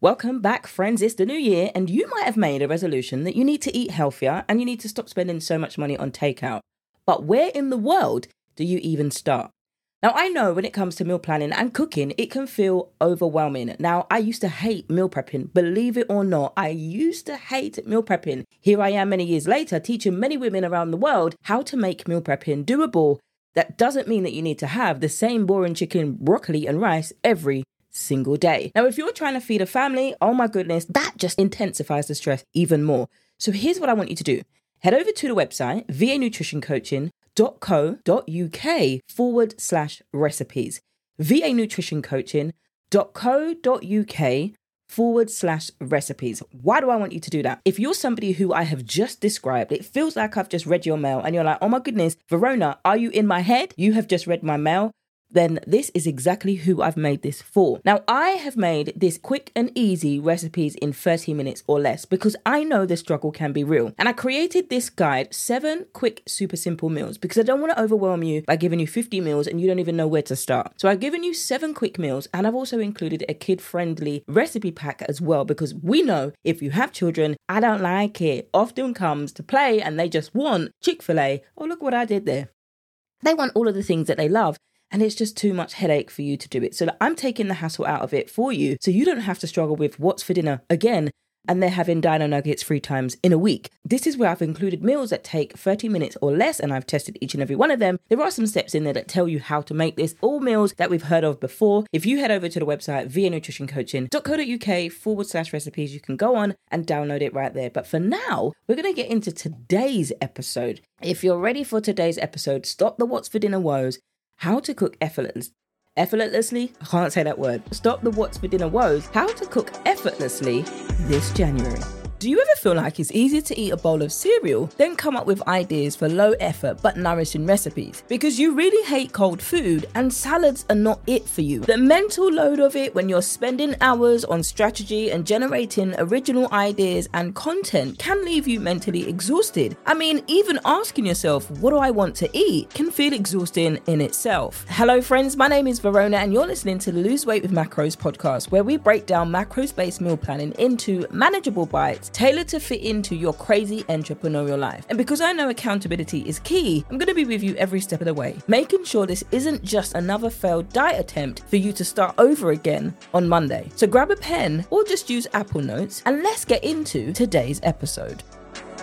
Welcome back, friends. It's the new year, and you might have made a resolution that you need to eat healthier and you need to stop spending so much money on takeout. But where in the world do you even start? Now, I know when it comes to meal planning and cooking, it can feel overwhelming. Now, I used to hate meal prepping. Believe it or not, I used to hate meal prepping. Here I am many years later teaching many women around the world how to make meal prepping doable. That doesn't mean that you need to have the same boring chicken, broccoli, and rice every single day. Now, if you're trying to feed a family, oh my goodness, that just intensifies the stress even more. So here's what I want you to do. Head over to the website, vanutritioncoaching.co.uk forward slash recipes. vanutritioncoaching.co.uk forward slash recipes. Why do I want you to do that? If you're somebody who I have just described, it feels like I've just read your mail and you're like, oh my goodness, Verona, are you in my head? You have just read my mail then this is exactly who I've made this for. Now, I have made this quick and easy recipes in 30 minutes or less because I know the struggle can be real. And I created this guide, seven quick, super simple meals, because I don't want to overwhelm you by giving you 50 meals and you don't even know where to start. So I've given you seven quick meals and I've also included a kid friendly recipe pack as well because we know if you have children, I don't like it, often comes to play and they just want Chick fil A. Oh, look what I did there. They want all of the things that they love and it's just too much headache for you to do it. So I'm taking the hassle out of it for you so you don't have to struggle with what's for dinner again and they're having dino nuggets three times in a week. This is where I've included meals that take 30 minutes or less, and I've tested each and every one of them. There are some steps in there that tell you how to make this, all meals that we've heard of before. If you head over to the website vanutritioncoaching.co.uk forward slash recipes, you can go on and download it right there. But for now, we're going to get into today's episode. If you're ready for today's episode, stop the What's for Dinner woes how to cook effortless, effortlessly. I can't say that word. Stop the what's for dinner woes. How to cook effortlessly this January. Do you ever feel like it's easier to eat a bowl of cereal than come up with ideas for low effort but nourishing recipes? Because you really hate cold food and salads are not it for you. The mental load of it when you're spending hours on strategy and generating original ideas and content can leave you mentally exhausted. I mean, even asking yourself, what do I want to eat, can feel exhausting in itself. Hello, friends, my name is Verona, and you're listening to the Lose Weight with Macros podcast, where we break down macros based meal planning into manageable bites tailored to fit into your crazy entrepreneurial life. And because I know accountability is key, I'm going to be with you every step of the way, making sure this isn't just another failed diet attempt for you to start over again on Monday. So grab a pen or just use Apple Notes and let's get into today's episode.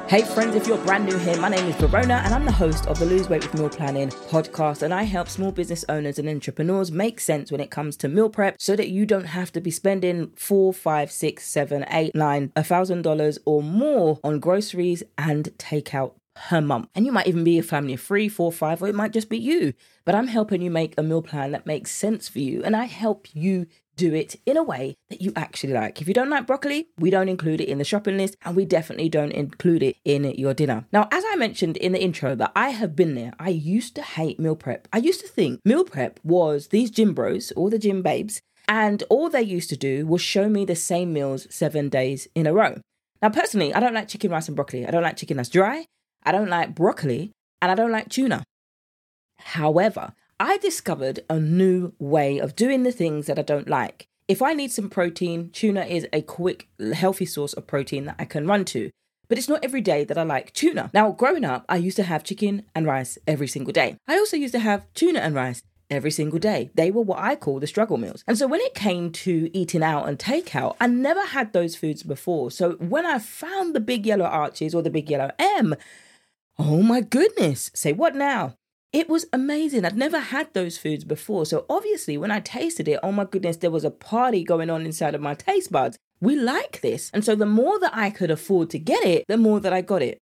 Hey friends, if you're brand new here, my name is Verona and I'm the host of the Lose Weight with Meal Planning podcast. And I help small business owners and entrepreneurs make sense when it comes to meal prep so that you don't have to be spending four, five, six, seven, eight, nine, a thousand dollars or more on groceries and takeout per month. And you might even be a family of three, four, five, or it might just be you. But I'm helping you make a meal plan that makes sense for you. And I help you do it in a way that you actually like. If you don't like broccoli, we don't include it in the shopping list and we definitely don't include it in your dinner. Now, as I mentioned in the intro that I have been there, I used to hate meal prep. I used to think meal prep was these gym bros, all the gym babes, and all they used to do was show me the same meals seven days in a row. Now, personally, I don't like chicken, rice, and broccoli. I don't like chicken that's dry. I don't like broccoli and I don't like tuna. However, I discovered a new way of doing the things that I don't like. If I need some protein, tuna is a quick, healthy source of protein that I can run to. But it's not every day that I like tuna. Now, growing up, I used to have chicken and rice every single day. I also used to have tuna and rice every single day. They were what I call the struggle meals. And so when it came to eating out and takeout, I never had those foods before. So when I found the big yellow arches or the big yellow M, oh my goodness, say what now? It was amazing. I'd never had those foods before. So obviously, when I tasted it, oh my goodness, there was a party going on inside of my taste buds. We like this. And so the more that I could afford to get it, the more that I got it.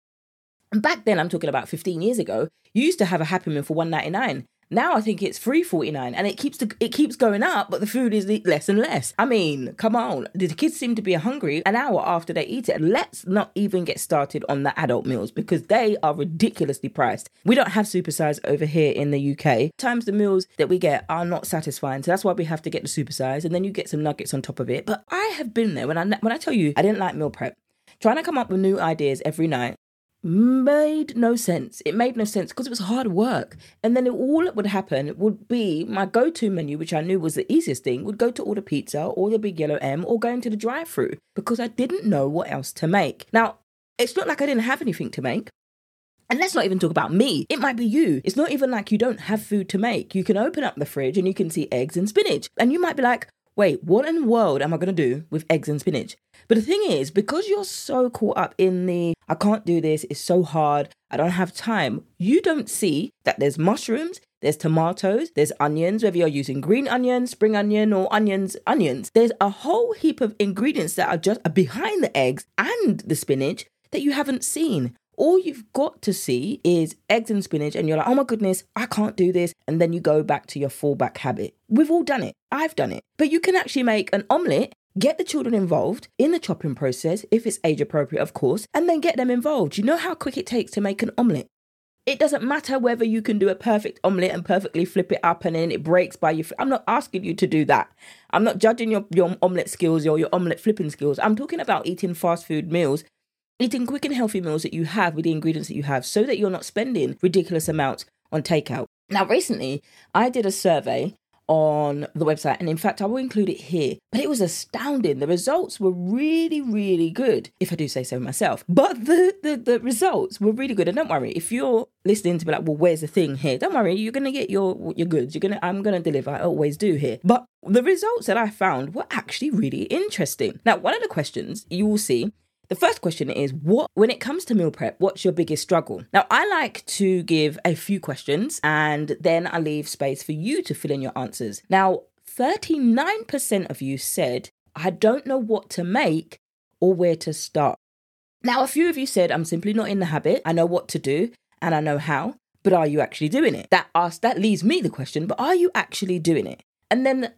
And back then, I'm talking about 15 years ago, you used to have a Happy Meal for 199. Now I think it's three forty nine, and it keeps the, it keeps going up, but the food is less and less. I mean, come on, the kids seem to be hungry an hour after they eat it. Let's not even get started on the adult meals because they are ridiculously priced. We don't have supersize over here in the UK. Times the meals that we get are not satisfying, so that's why we have to get the supersize, and then you get some nuggets on top of it. But I have been there when I when I tell you I didn't like meal prep, trying to come up with new ideas every night made no sense. It made no sense because it was hard work. And then it, all that would happen would be my go to menu, which I knew was the easiest thing, would go to order pizza or the big yellow M or go into the drive through because I didn't know what else to make. Now, it's not like I didn't have anything to make. And let's not even talk about me. It might be you. It's not even like you don't have food to make. You can open up the fridge and you can see eggs and spinach. And you might be like, wait, what in the world am I going to do with eggs and spinach? But the thing is, because you're so caught up in the, I can't do this, it's so hard, I don't have time, you don't see that there's mushrooms, there's tomatoes, there's onions, whether you're using green onion, spring onion, or onions, onions. There's a whole heap of ingredients that are just behind the eggs and the spinach that you haven't seen all you've got to see is eggs and spinach, and you're like, oh my goodness, I can't do this. And then you go back to your fallback habit. We've all done it. I've done it. But you can actually make an omelette Get the children involved in the chopping process, if it's age appropriate, of course, and then get them involved. You know how quick it takes to make an omelette? It doesn't matter whether you can do a perfect omelette and perfectly flip it up and then it breaks by your. I'm not asking you to do that. I'm not judging your, your omelette skills or your omelette flipping skills. I'm talking about eating fast food meals eating quick and healthy meals that you have with the ingredients that you have so that you're not spending ridiculous amounts on takeout. Now, recently, I did a survey on the website, and in fact, I will include it here. But it was astounding. The results were really, really good, if I do say so myself. But the, the, the results were really good. And don't worry, if you're listening to be like, well, where's the thing here? Don't worry, you're gonna get your your goods. You're gonna I'm gonna deliver. I always do here. But the results that I found were actually really interesting. Now, one of the questions you will see the first question is what when it comes to meal prep, what's your biggest struggle? Now, I like to give a few questions and then I leave space for you to fill in your answers. Now, 39% of you said, I don't know what to make or where to start. Now, a few of you said, I'm simply not in the habit. I know what to do and I know how, but are you actually doing it? That asks, that leaves me the question, but are you actually doing it? And then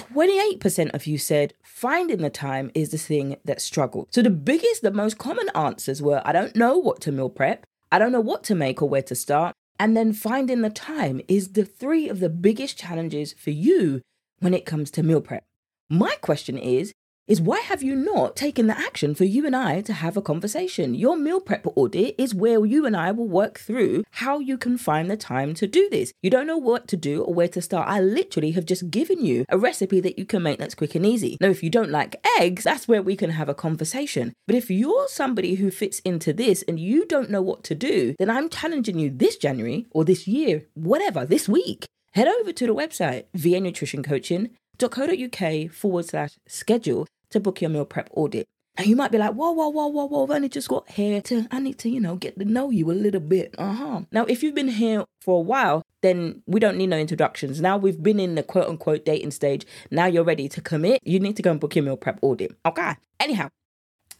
28% of you said finding the time is the thing that struggled. So the biggest, the most common answers were I don't know what to meal prep, I don't know what to make or where to start. And then finding the time is the three of the biggest challenges for you when it comes to meal prep. My question is is why have you not taken the action for you and I to have a conversation? Your meal prep audit is where you and I will work through how you can find the time to do this. You don't know what to do or where to start. I literally have just given you a recipe that you can make that's quick and easy. Now, if you don't like eggs, that's where we can have a conversation. But if you're somebody who fits into this and you don't know what to do, then I'm challenging you this January or this year, whatever, this week. Head over to the website, vanutritioncoaching.co.uk forward slash schedule to book your meal prep audit. And you might be like, whoa, whoa, whoa, whoa, whoa, I've only just got here to, I need to, you know, get to know you a little bit. Uh huh. Now, if you've been here for a while, then we don't need no introductions. Now we've been in the quote unquote dating stage. Now you're ready to commit. You need to go and book your meal prep audit. Okay. Anyhow,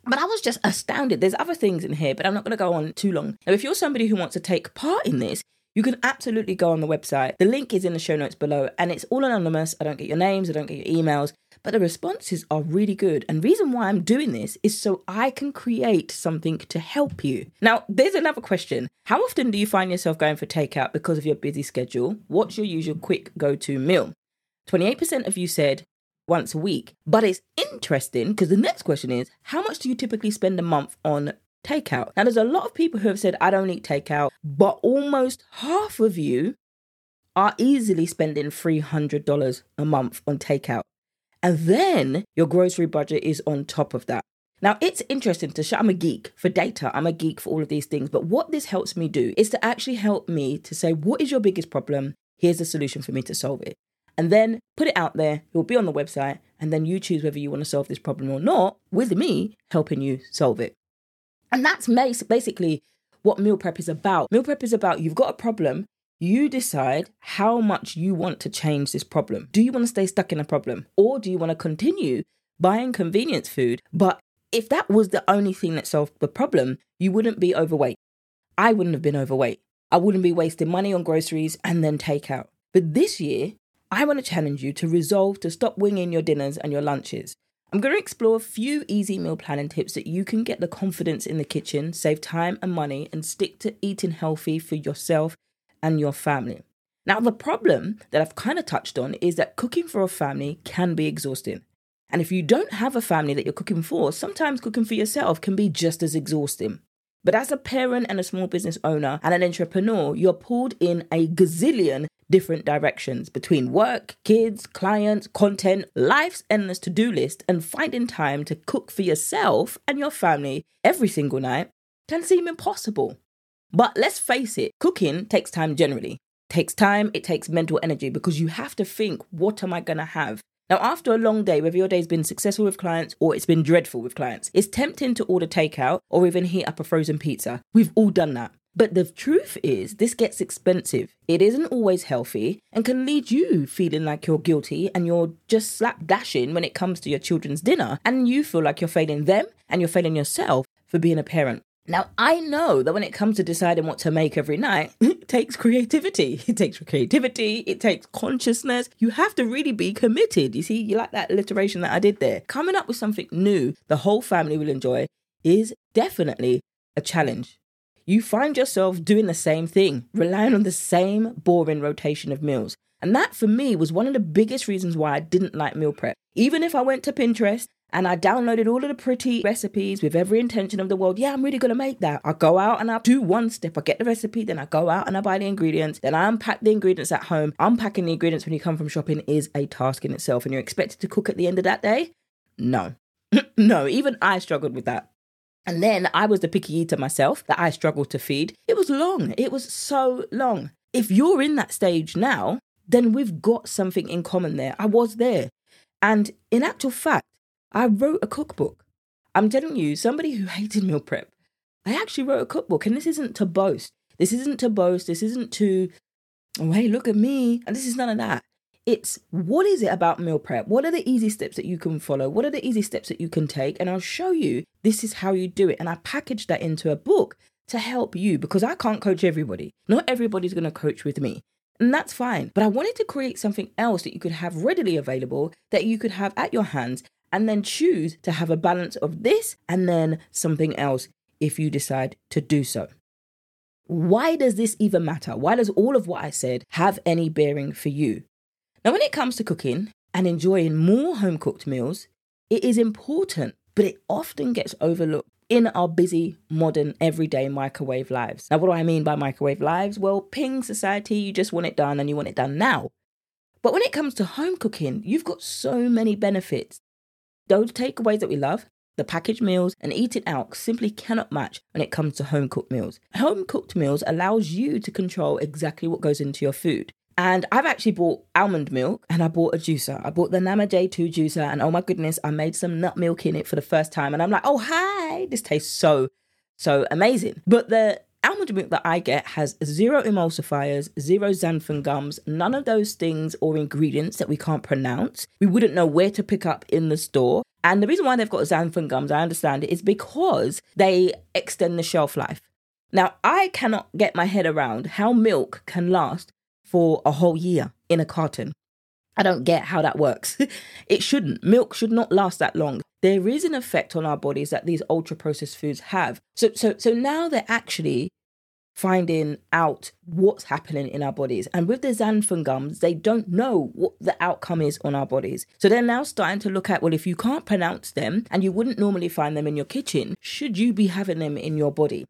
but I was just astounded. There's other things in here, but I'm not going to go on too long. Now, if you're somebody who wants to take part in this, you can absolutely go on the website. The link is in the show notes below, and it's all anonymous. I don't get your names, I don't get your emails, but the responses are really good. And reason why I'm doing this is so I can create something to help you. Now, there's another question. How often do you find yourself going for takeout because of your busy schedule? What's your usual quick go-to meal? 28% of you said once a week. But it's interesting because the next question is how much do you typically spend a month on takeout. Now, there's a lot of people who have said, I don't eat takeout, but almost half of you are easily spending $300 a month on takeout. And then your grocery budget is on top of that. Now, it's interesting to show I'm a geek for data, I'm a geek for all of these things. But what this helps me do is to actually help me to say, what is your biggest problem? Here's a solution for me to solve it. And then put it out there, it will be on the website, and then you choose whether you want to solve this problem or not, with me helping you solve it. And that's basically what meal prep is about. Meal prep is about you've got a problem, you decide how much you want to change this problem. Do you want to stay stuck in a problem or do you want to continue buying convenience food? But if that was the only thing that solved the problem, you wouldn't be overweight. I wouldn't have been overweight. I wouldn't be wasting money on groceries and then takeout. But this year, I want to challenge you to resolve to stop winging your dinners and your lunches. I'm going to explore a few easy meal planning tips that you can get the confidence in the kitchen, save time and money, and stick to eating healthy for yourself and your family. Now, the problem that I've kind of touched on is that cooking for a family can be exhausting. And if you don't have a family that you're cooking for, sometimes cooking for yourself can be just as exhausting. But as a parent and a small business owner and an entrepreneur, you're pulled in a gazillion different directions between work, kids, clients, content, life's endless to do list, and finding time to cook for yourself and your family every single night can seem impossible. But let's face it, cooking takes time generally. takes time, it takes mental energy because you have to think, what am I going to have? Now, after a long day, whether your day's been successful with clients or it's been dreadful with clients, it's tempting to order takeout or even heat up a frozen pizza. We've all done that. But the truth is, this gets expensive. It isn't always healthy and can lead you feeling like you're guilty and you're just slap dashing when it comes to your children's dinner, and you feel like you're failing them and you're failing yourself for being a parent. Now, I know that when it comes to deciding what to make every night, it takes creativity. It takes creativity, it takes consciousness. You have to really be committed. You see, you like that alliteration that I did there. Coming up with something new the whole family will enjoy is definitely a challenge. You find yourself doing the same thing, relying on the same boring rotation of meals. And that for me was one of the biggest reasons why I didn't like meal prep. Even if I went to Pinterest and I downloaded all of the pretty recipes with every intention of the world. Yeah, I'm really gonna make that. I go out and I do one step. I get the recipe, then I go out and I buy the ingredients, then I unpack the ingredients at home. Unpacking the ingredients when you come from shopping is a task in itself, and you're expected to cook at the end of that day? No. no, even I struggled with that. And then I was the picky eater myself that I struggled to feed. It was long. It was so long. If you're in that stage now, then we've got something in common there. I was there. And in actual fact, I wrote a cookbook. I'm telling you, somebody who hated meal prep, I actually wrote a cookbook. And this isn't to boast. This isn't to boast. This isn't to, oh, hey, look at me. And this is none of that. It's what is it about meal prep? What are the easy steps that you can follow? What are the easy steps that you can take? And I'll show you this is how you do it. And I packaged that into a book to help you because I can't coach everybody. Not everybody's going to coach with me. And that's fine. But I wanted to create something else that you could have readily available, that you could have at your hands, and then choose to have a balance of this and then something else if you decide to do so. Why does this even matter? Why does all of what I said have any bearing for you? Now, when it comes to cooking and enjoying more home cooked meals, it is important, but it often gets overlooked in our busy, modern, everyday microwave lives. Now, what do I mean by microwave lives? Well, ping society, you just want it done and you want it done now. But when it comes to home cooking, you've got so many benefits those takeaways that we love, the packaged meals and eat it out simply cannot match when it comes to home cooked meals. Home cooked meals allows you to control exactly what goes into your food. And I've actually bought almond milk and I bought a juicer. I bought the Nama J2 juicer and oh my goodness, I made some nut milk in it for the first time. And I'm like, oh, hi, this tastes so, so amazing. But the almond milk that I get has zero emulsifiers, zero xanthan gums, none of those things or ingredients that we can't pronounce. We wouldn't know where to pick up in the store. And the reason why they've got xanthan gums, I understand it, is because they extend the shelf life. Now, I cannot get my head around how milk can last for a whole year in a carton. I don't get how that works. it shouldn't. Milk should not last that long. There is an effect on our bodies that these ultra processed foods have. So so so now they're actually finding out what's happening in our bodies. And with the xanthan gums, they don't know what the outcome is on our bodies. So they're now starting to look at well, if you can't pronounce them and you wouldn't normally find them in your kitchen, should you be having them in your body?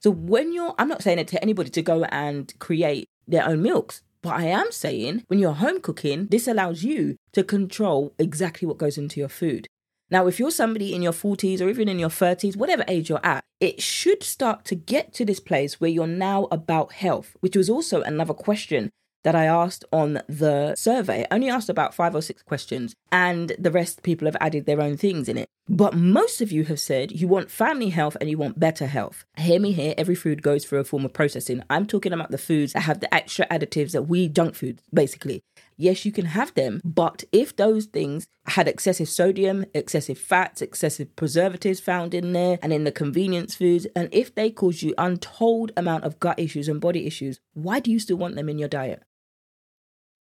So when you're, I'm not saying it to anybody to go and create their own milks. But I am saying when you're home cooking, this allows you to control exactly what goes into your food. Now, if you're somebody in your 40s or even in your 30s, whatever age you're at, it should start to get to this place where you're now about health, which was also another question that I asked on the survey. I only asked about five or six questions, and the rest people have added their own things in it. But most of you have said you want family health and you want better health. Hear me here, every food goes through a form of processing. I'm talking about the foods that have the extra additives that we junk foods, basically. Yes, you can have them, but if those things had excessive sodium, excessive fats, excessive preservatives found in there and in the convenience foods, and if they cause you untold amount of gut issues and body issues, why do you still want them in your diet?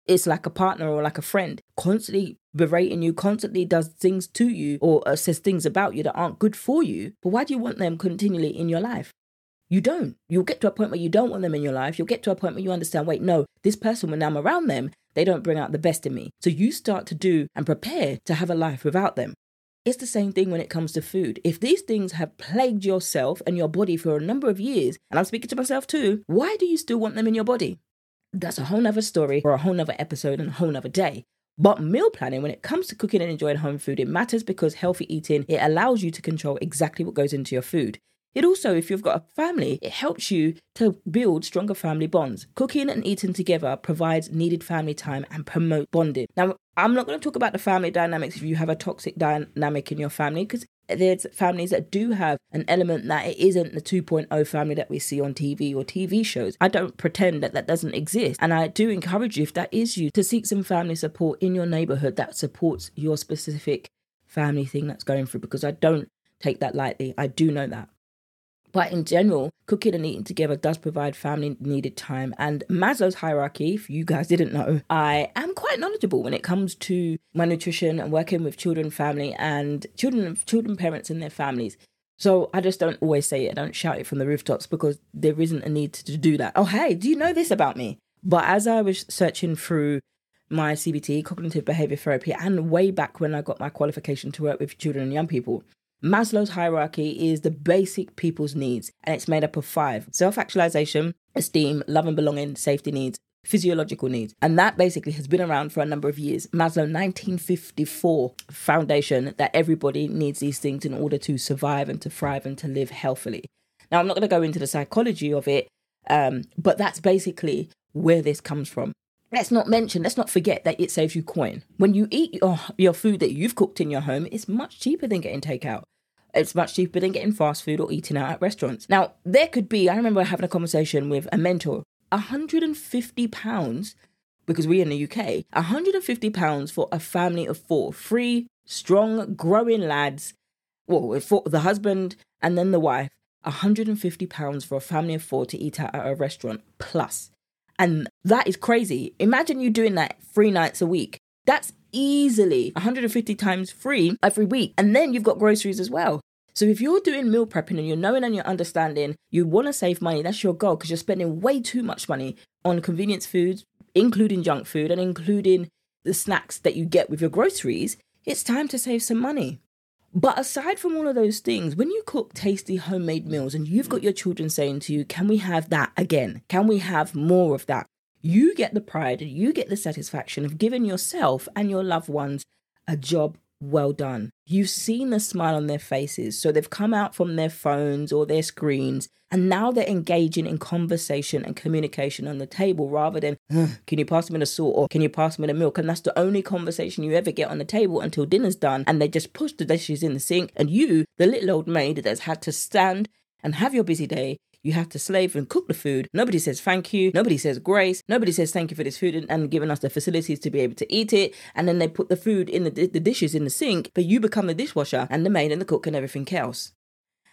it's like a partner or like a friend constantly berating you, constantly does things to you or uh, says things about you that aren't good for you. But why do you want them continually in your life? You don't. You'll get to a point where you don't want them in your life. You'll get to a point where you understand, wait, no, this person, when I'm around them, they don't bring out the best in me. So you start to do and prepare to have a life without them. It's the same thing when it comes to food. If these things have plagued yourself and your body for a number of years, and I'm speaking to myself too, why do you still want them in your body? That's a whole nother story or a whole nother episode and a whole nother day. But meal planning, when it comes to cooking and enjoying home food, it matters because healthy eating, it allows you to control exactly what goes into your food. It also, if you've got a family, it helps you to build stronger family bonds. Cooking and eating together provides needed family time and promote bonding. Now, I'm not going to talk about the family dynamics if you have a toxic dynamic in your family because there's families that do have an element that it isn't the 2.0 family that we see on TV or TV shows. I don't pretend that that doesn't exist. And I do encourage you, if that is you, to seek some family support in your neighborhood that supports your specific family thing that's going through because I don't take that lightly. I do know that. But in general, cooking and eating together does provide family needed time. And Maslow's hierarchy, if you guys didn't know, I am quite knowledgeable when it comes to my nutrition and working with children, family, and children, children, parents, and their families. So I just don't always say it. I don't shout it from the rooftops because there isn't a need to do that. Oh, hey, do you know this about me? But as I was searching through my CBT, cognitive behavior therapy, and way back when I got my qualification to work with children and young people, Maslow's hierarchy is the basic people's needs, and it's made up of five self actualization, esteem, love and belonging, safety needs, physiological needs. And that basically has been around for a number of years. Maslow 1954 foundation that everybody needs these things in order to survive and to thrive and to live healthily. Now, I'm not going to go into the psychology of it, um, but that's basically where this comes from. Let's not mention, let's not forget that it saves you coin. When you eat your, your food that you've cooked in your home, it's much cheaper than getting takeout. It's much cheaper than getting fast food or eating out at restaurants. Now, there could be, I remember having a conversation with a mentor, £150, because we're in the UK, £150 for a family of four, three strong, growing lads, well, for the husband and then the wife, £150 for a family of four to eat out at a restaurant plus. And that is crazy. Imagine you doing that three nights a week. That's easily 150 times free every week. And then you've got groceries as well. So if you're doing meal prepping and you're knowing and you're understanding, you want to save money, that's your goal because you're spending way too much money on convenience foods, including junk food and including the snacks that you get with your groceries. It's time to save some money. But aside from all of those things, when you cook tasty homemade meals and you've got your children saying to you, Can we have that again? Can we have more of that? You get the pride, you get the satisfaction of giving yourself and your loved ones a job well done. You've seen the smile on their faces. So they've come out from their phones or their screens and now they're engaging in conversation and communication on the table rather than, can you pass me the salt or can you pass me the milk? And that's the only conversation you ever get on the table until dinner's done. And they just push the dishes in the sink. And you, the little old maid that's had to stand and have your busy day, you have to slave and cook the food. Nobody says thank you. Nobody says grace. Nobody says thank you for this food and, and giving us the facilities to be able to eat it. And then they put the food in the, the dishes in the sink, but you become the dishwasher and the maid and the cook and everything else.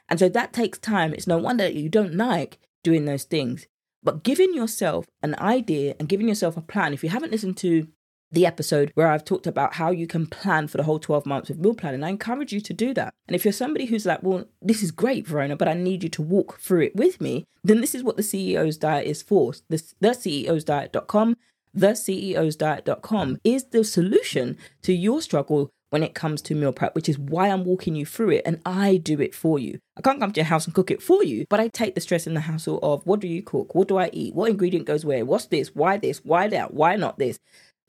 And so that takes time. It's no wonder you don't like doing those things. But giving yourself an idea and giving yourself a plan, if you haven't listened to the episode where I've talked about how you can plan for the whole 12 months of meal planning, I encourage you to do that. And if you're somebody who's like, well, this is great, Verona, but I need you to walk through it with me, then this is what the CEO's diet is for. The, the CEO's CEO'sdiet.com, the CEO'sdiet.com is the solution to your struggle when it comes to meal prep, which is why I'm walking you through it and I do it for you. I can't come to your house and cook it for you, but I take the stress and the hassle of what do you cook? What do I eat? What ingredient goes where? What's this? Why this? Why that? Why not this?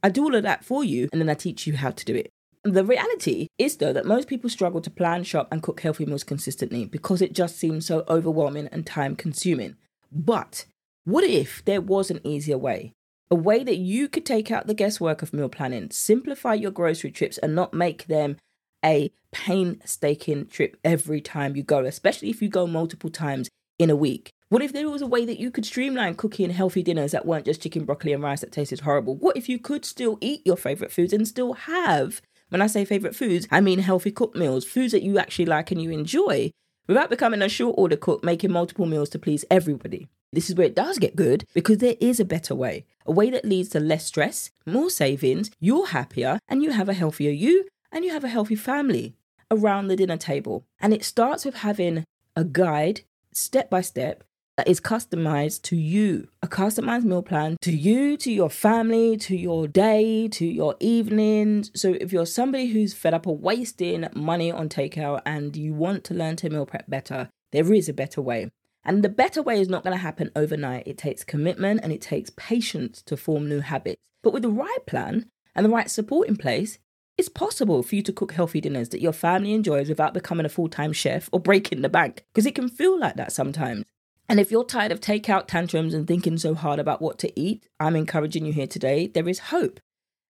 I do all of that for you and then I teach you how to do it. The reality is, though, that most people struggle to plan, shop, and cook healthy meals consistently because it just seems so overwhelming and time consuming. But what if there was an easier way? A way that you could take out the guesswork of meal planning, simplify your grocery trips, and not make them a painstaking trip every time you go, especially if you go multiple times in a week. What if there was a way that you could streamline cooking healthy dinners that weren't just chicken, broccoli, and rice that tasted horrible? What if you could still eat your favorite foods and still have, when I say favorite foods, I mean healthy cooked meals, foods that you actually like and you enjoy, without becoming a short order cook making multiple meals to please everybody? This is where it does get good because there is a better way, a way that leads to less stress, more savings, you're happier, and you have a healthier you and you have a healthy family around the dinner table. And it starts with having a guide step by step that is customized to you. A customized meal plan to you, to your family, to your day, to your evenings. So if you're somebody who's fed up of wasting money on takeout and you want to learn to meal prep better, there is a better way. And the better way is not going to happen overnight. It takes commitment and it takes patience to form new habits. But with the right plan and the right support in place, it's possible for you to cook healthy dinners that your family enjoys without becoming a full time chef or breaking the bank, because it can feel like that sometimes. And if you're tired of takeout tantrums and thinking so hard about what to eat, I'm encouraging you here today. There is hope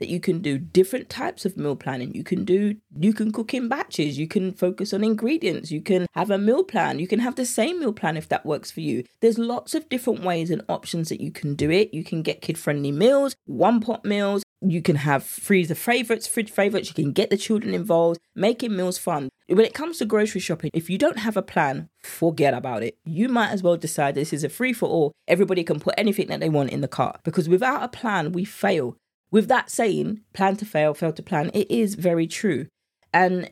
that you can do different types of meal planning. You can do you can cook in batches, you can focus on ingredients, you can have a meal plan, you can have the same meal plan if that works for you. There's lots of different ways and options that you can do it. You can get kid-friendly meals, one pot meals, you can have freezer favorites, fridge favorites, you can get the children involved, making meals fun. When it comes to grocery shopping, if you don't have a plan, forget about it. You might as well decide this is a free for all. Everybody can put anything that they want in the cart because without a plan, we fail. With that saying, plan to fail, fail to plan, it is very true. And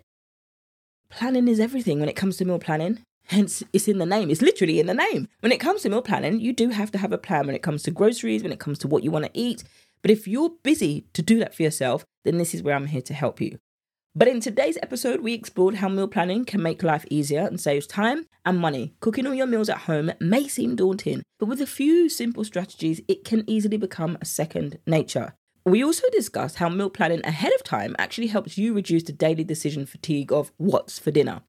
planning is everything when it comes to meal planning. Hence, it's in the name. It's literally in the name. When it comes to meal planning, you do have to have a plan when it comes to groceries, when it comes to what you want to eat. But if you're busy to do that for yourself, then this is where I'm here to help you. But in today's episode, we explored how meal planning can make life easier and saves time and money. Cooking all your meals at home may seem daunting, but with a few simple strategies, it can easily become a second nature. We also discussed how meal planning ahead of time actually helps you reduce the daily decision fatigue of what's for dinner.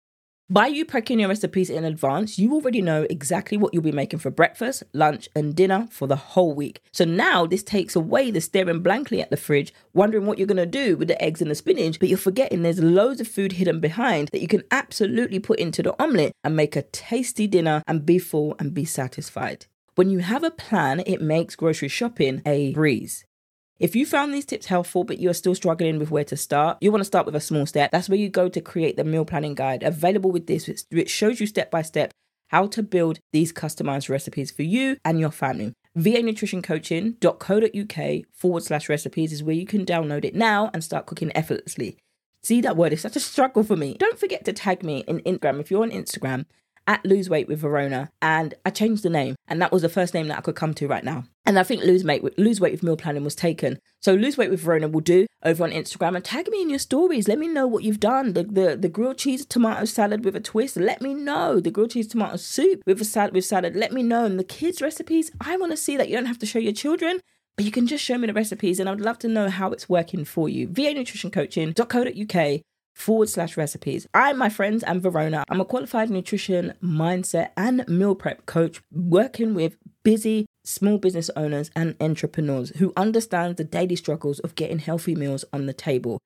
By you prepping your recipes in advance, you already know exactly what you'll be making for breakfast, lunch, and dinner for the whole week. So now this takes away the staring blankly at the fridge, wondering what you're gonna do with the eggs and the spinach, but you're forgetting there's loads of food hidden behind that you can absolutely put into the omelette and make a tasty dinner and be full and be satisfied. When you have a plan, it makes grocery shopping a breeze. If you found these tips helpful, but you're still struggling with where to start, you want to start with a small step. That's where you go to create the meal planning guide available with this, which shows you step by step how to build these customized recipes for you and your family. vanutritioncoaching.co.uk forward slash recipes is where you can download it now and start cooking effortlessly. See that word is such a struggle for me. Don't forget to tag me in Instagram if you're on Instagram at Lose Weight with Verona, and I changed the name, and that was the first name that I could come to right now. And I think Lose Weight, Lose Weight with Meal Planning was taken. So Lose Weight with Verona will do over on Instagram and tag me in your stories. Let me know what you've done. The the, the grilled cheese tomato salad with a twist. Let me know. The grilled cheese tomato soup with a salad with salad. Let me know. And the kids' recipes, I want to see that. You don't have to show your children. But you can just show me the recipes and I would love to know how it's working for you. vanutritioncoaching.co.uk forward slash recipes. I, my friends, am Verona. I'm a qualified nutrition, mindset, and meal prep coach working with busy small business owners and entrepreneurs who understand the daily struggles of getting healthy meals on the table.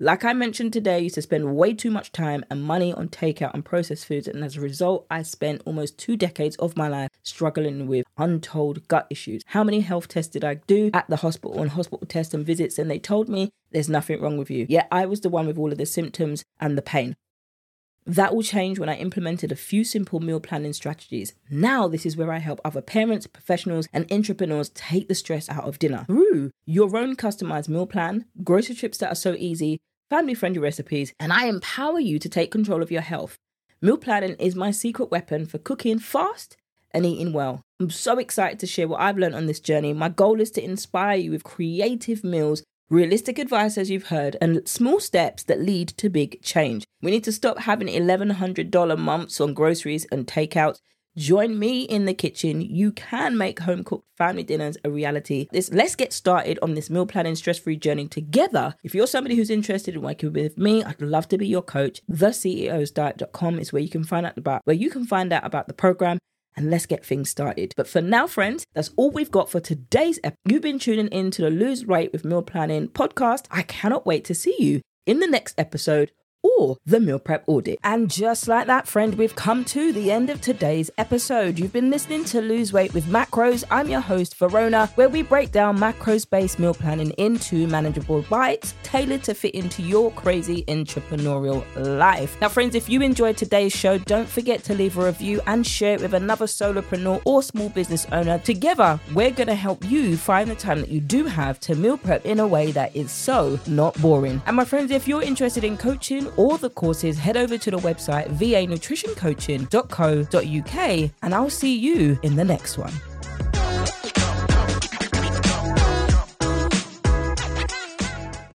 Like I mentioned today, I used to spend way too much time and money on takeout and processed foods, and as a result, I spent almost two decades of my life struggling with untold gut issues. How many health tests did I do at the hospital and hospital tests and visits? And they told me there's nothing wrong with you. Yet I was the one with all of the symptoms and the pain. That will change when I implemented a few simple meal planning strategies. Now, this is where I help other parents, professionals, and entrepreneurs take the stress out of dinner through your own customized meal plan, grocery trips that are so easy, family friendly recipes, and I empower you to take control of your health. Meal planning is my secret weapon for cooking fast and eating well. I'm so excited to share what I've learned on this journey. My goal is to inspire you with creative meals Realistic advice, as you've heard, and small steps that lead to big change. We need to stop having $1,100 months on groceries and takeouts. Join me in the kitchen. You can make home cooked family dinners a reality. This, let's get started on this meal planning stress free journey together. If you're somebody who's interested in working with me, I'd love to be your coach. TheCEOsDiet.com is where you can find out about where you can find out about the program and let's get things started. But for now, friends, that's all we've got for today's episode. You've been tuning in to the Lose Weight with Meal Planning podcast. I cannot wait to see you in the next episode or the meal prep audit. And just like that, friend, we've come to the end of today's episode. You've been listening to Lose Weight with Macros. I'm your host, Verona, where we break down macros based meal planning into manageable bites tailored to fit into your crazy entrepreneurial life. Now, friends, if you enjoyed today's show, don't forget to leave a review and share it with another solopreneur or small business owner. Together, we're going to help you find the time that you do have to meal prep in a way that is so not boring. And my friends, if you're interested in coaching all the courses, head over to the website vanutritioncoaching.co.uk and I'll see you in the next one.